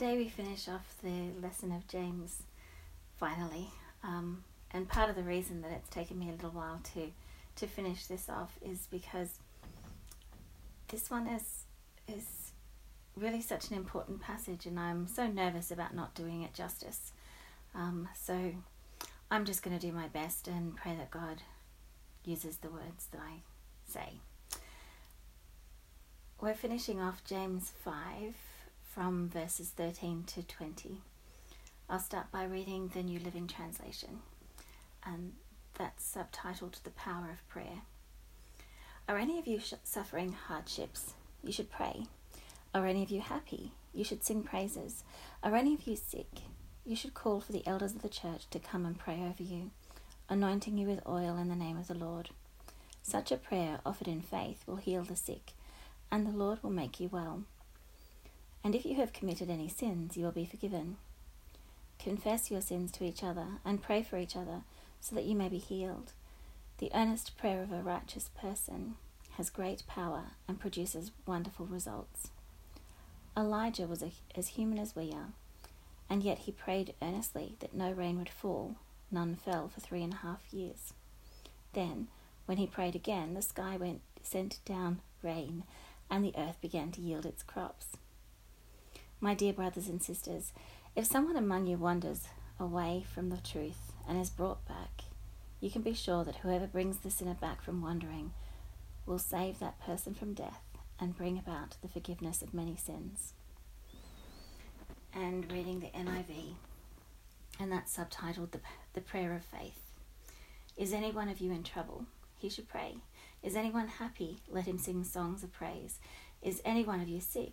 today we finish off the lesson of James finally. Um, and part of the reason that it's taken me a little while to, to finish this off is because this one is, is really such an important passage, and I'm so nervous about not doing it justice. Um, so I'm just going to do my best and pray that God uses the words that I say. We're finishing off James 5 from verses 13 to 20. I'll start by reading the New Living Translation, and that's subtitled The Power of Prayer. Are any of you suffering hardships? You should pray. Are any of you happy? You should sing praises. Are any of you sick? You should call for the elders of the church to come and pray over you, anointing you with oil in the name of the Lord. Such a prayer offered in faith will heal the sick, and the Lord will make you well. And if you have committed any sins, you will be forgiven. Confess your sins to each other and pray for each other so that you may be healed. The earnest prayer of a righteous person has great power and produces wonderful results. Elijah was a, as human as we are, and yet he prayed earnestly that no rain would fall. None fell for three and a half years. Then, when he prayed again, the sky went, sent down rain, and the earth began to yield its crops. My dear brothers and sisters, if someone among you wanders away from the truth and is brought back, you can be sure that whoever brings the sinner back from wandering will save that person from death and bring about the forgiveness of many sins. And reading the NIV, and that's subtitled the, the Prayer of Faith. Is any one of you in trouble? He should pray. Is anyone happy? Let him sing songs of praise. Is any one of you sick?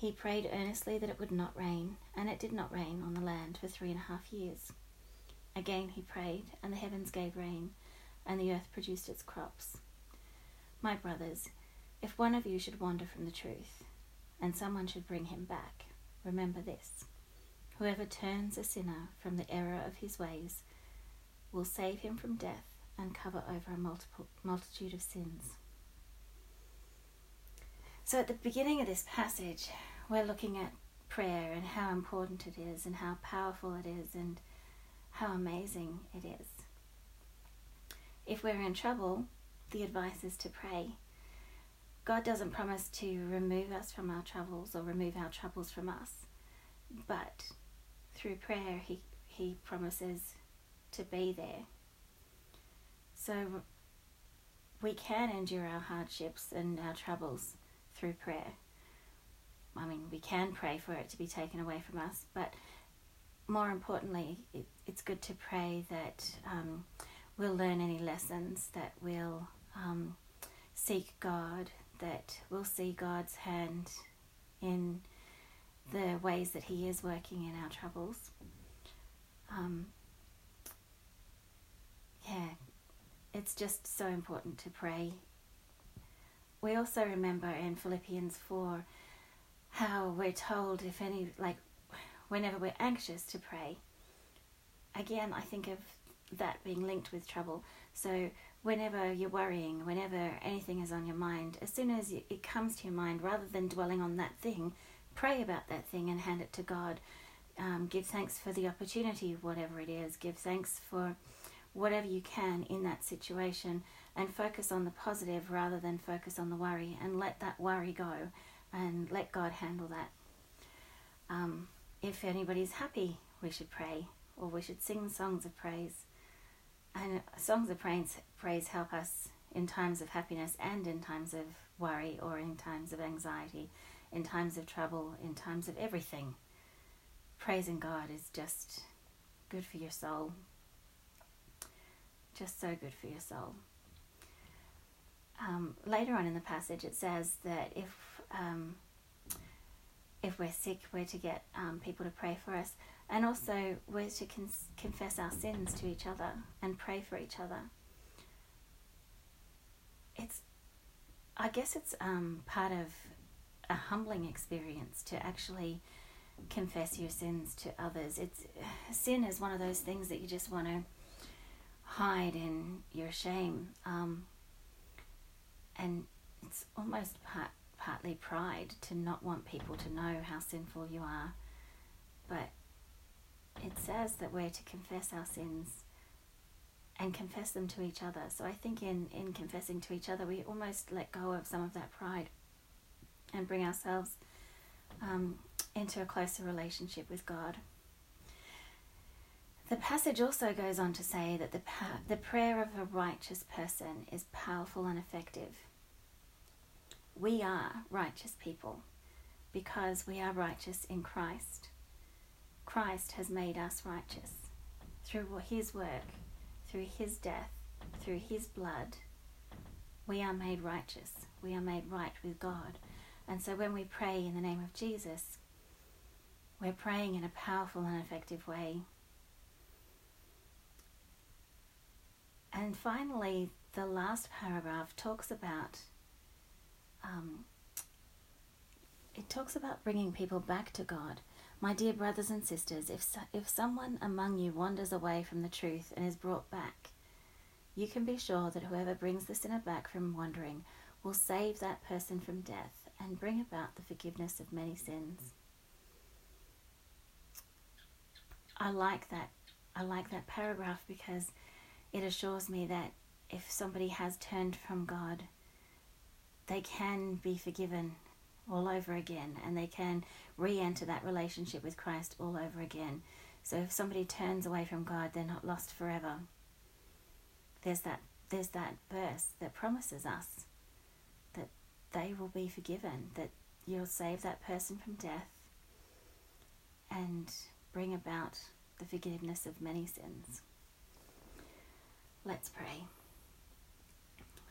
He prayed earnestly that it would not rain, and it did not rain on the land for three and a half years. Again he prayed, and the heavens gave rain, and the earth produced its crops. My brothers, if one of you should wander from the truth, and someone should bring him back, remember this whoever turns a sinner from the error of his ways will save him from death and cover over a multiple, multitude of sins. So, at the beginning of this passage, we're looking at prayer and how important it is, and how powerful it is, and how amazing it is. If we're in trouble, the advice is to pray. God doesn't promise to remove us from our troubles or remove our troubles from us, but through prayer, He, he promises to be there. So we can endure our hardships and our troubles through prayer. I mean, we can pray for it to be taken away from us, but more importantly, it, it's good to pray that um, we'll learn any lessons, that we'll um, seek God, that we'll see God's hand in the ways that He is working in our troubles. Um, yeah, it's just so important to pray. We also remember in Philippians 4 how we're told if any like whenever we're anxious to pray again i think of that being linked with trouble. So whenever you're worrying whenever anything is on your mind as soon as it comes to your mind rather than dwelling on that thing pray about that thing and hand it to god. Um, give thanks for the opportunity whatever it is give thanks for whatever you can in that situation and focus on the positive rather than focus on the worry and let that worry go and let God handle that. Um, if anybody's happy, we should pray or we should sing songs of praise. And songs of praise, praise help us in times of happiness and in times of worry or in times of anxiety, in times of trouble, in times of everything. Praising God is just good for your soul. Just so good for your soul. Um, later on in the passage, it says that if um, if we're sick, we're to get um, people to pray for us. And also, we're to con- confess our sins to each other and pray for each other. It's, I guess it's um, part of a humbling experience to actually confess your sins to others. It's sin is one of those things that you just want to hide in your shame, um, and it's almost part partly pride to not want people to know how sinful you are. But it says that we're to confess our sins and confess them to each other. So I think in, in confessing to each other, we almost let go of some of that pride and bring ourselves um, into a closer relationship with God. The passage also goes on to say that the, pa- the prayer of a righteous person is powerful and effective. We are righteous people because we are righteous in Christ. Christ has made us righteous through his work, through his death, through his blood. We are made righteous. We are made right with God. And so when we pray in the name of Jesus, we're praying in a powerful and effective way. And finally, the last paragraph talks about um, it talks about bringing people back to God. My dear brothers and sisters, if, so, if someone among you wanders away from the truth and is brought back, you can be sure that whoever brings the sinner back from wandering will save that person from death and bring about the forgiveness of many sins. I like that. I like that paragraph because it assures me that if somebody has turned from God, they can be forgiven all over again and they can re enter that relationship with Christ all over again. So if somebody turns away from God, they're not lost forever. There's that there's that verse that promises us that they will be forgiven, that you'll save that person from death and bring about the forgiveness of many sins. Let's pray.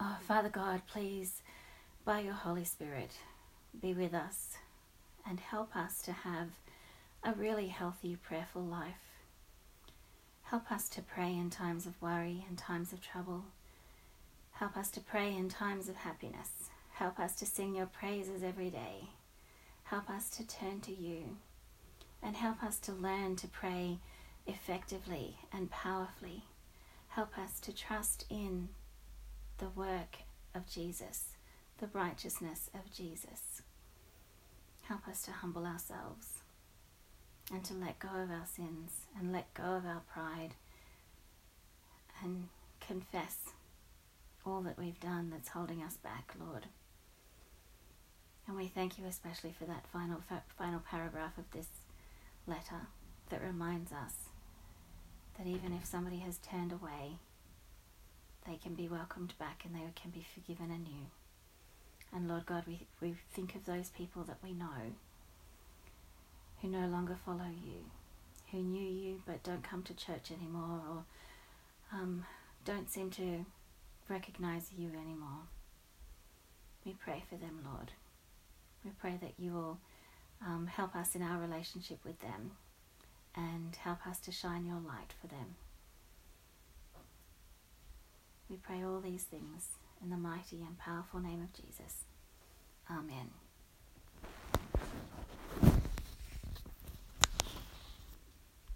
Oh, Father God, please by your Holy Spirit, be with us and help us to have a really healthy, prayerful life. Help us to pray in times of worry and times of trouble. Help us to pray in times of happiness. Help us to sing your praises every day. Help us to turn to you. And help us to learn to pray effectively and powerfully. Help us to trust in the work of Jesus the righteousness of Jesus. Help us to humble ourselves and to let go of our sins and let go of our pride and confess all that we've done that's holding us back, Lord. And we thank you especially for that final final paragraph of this letter that reminds us that even if somebody has turned away, they can be welcomed back and they can be forgiven anew. And Lord God, we, we think of those people that we know who no longer follow you, who knew you but don't come to church anymore or um, don't seem to recognize you anymore. We pray for them, Lord. We pray that you will um, help us in our relationship with them and help us to shine your light for them. We pray all these things in the mighty and powerful name of Jesus. Amen.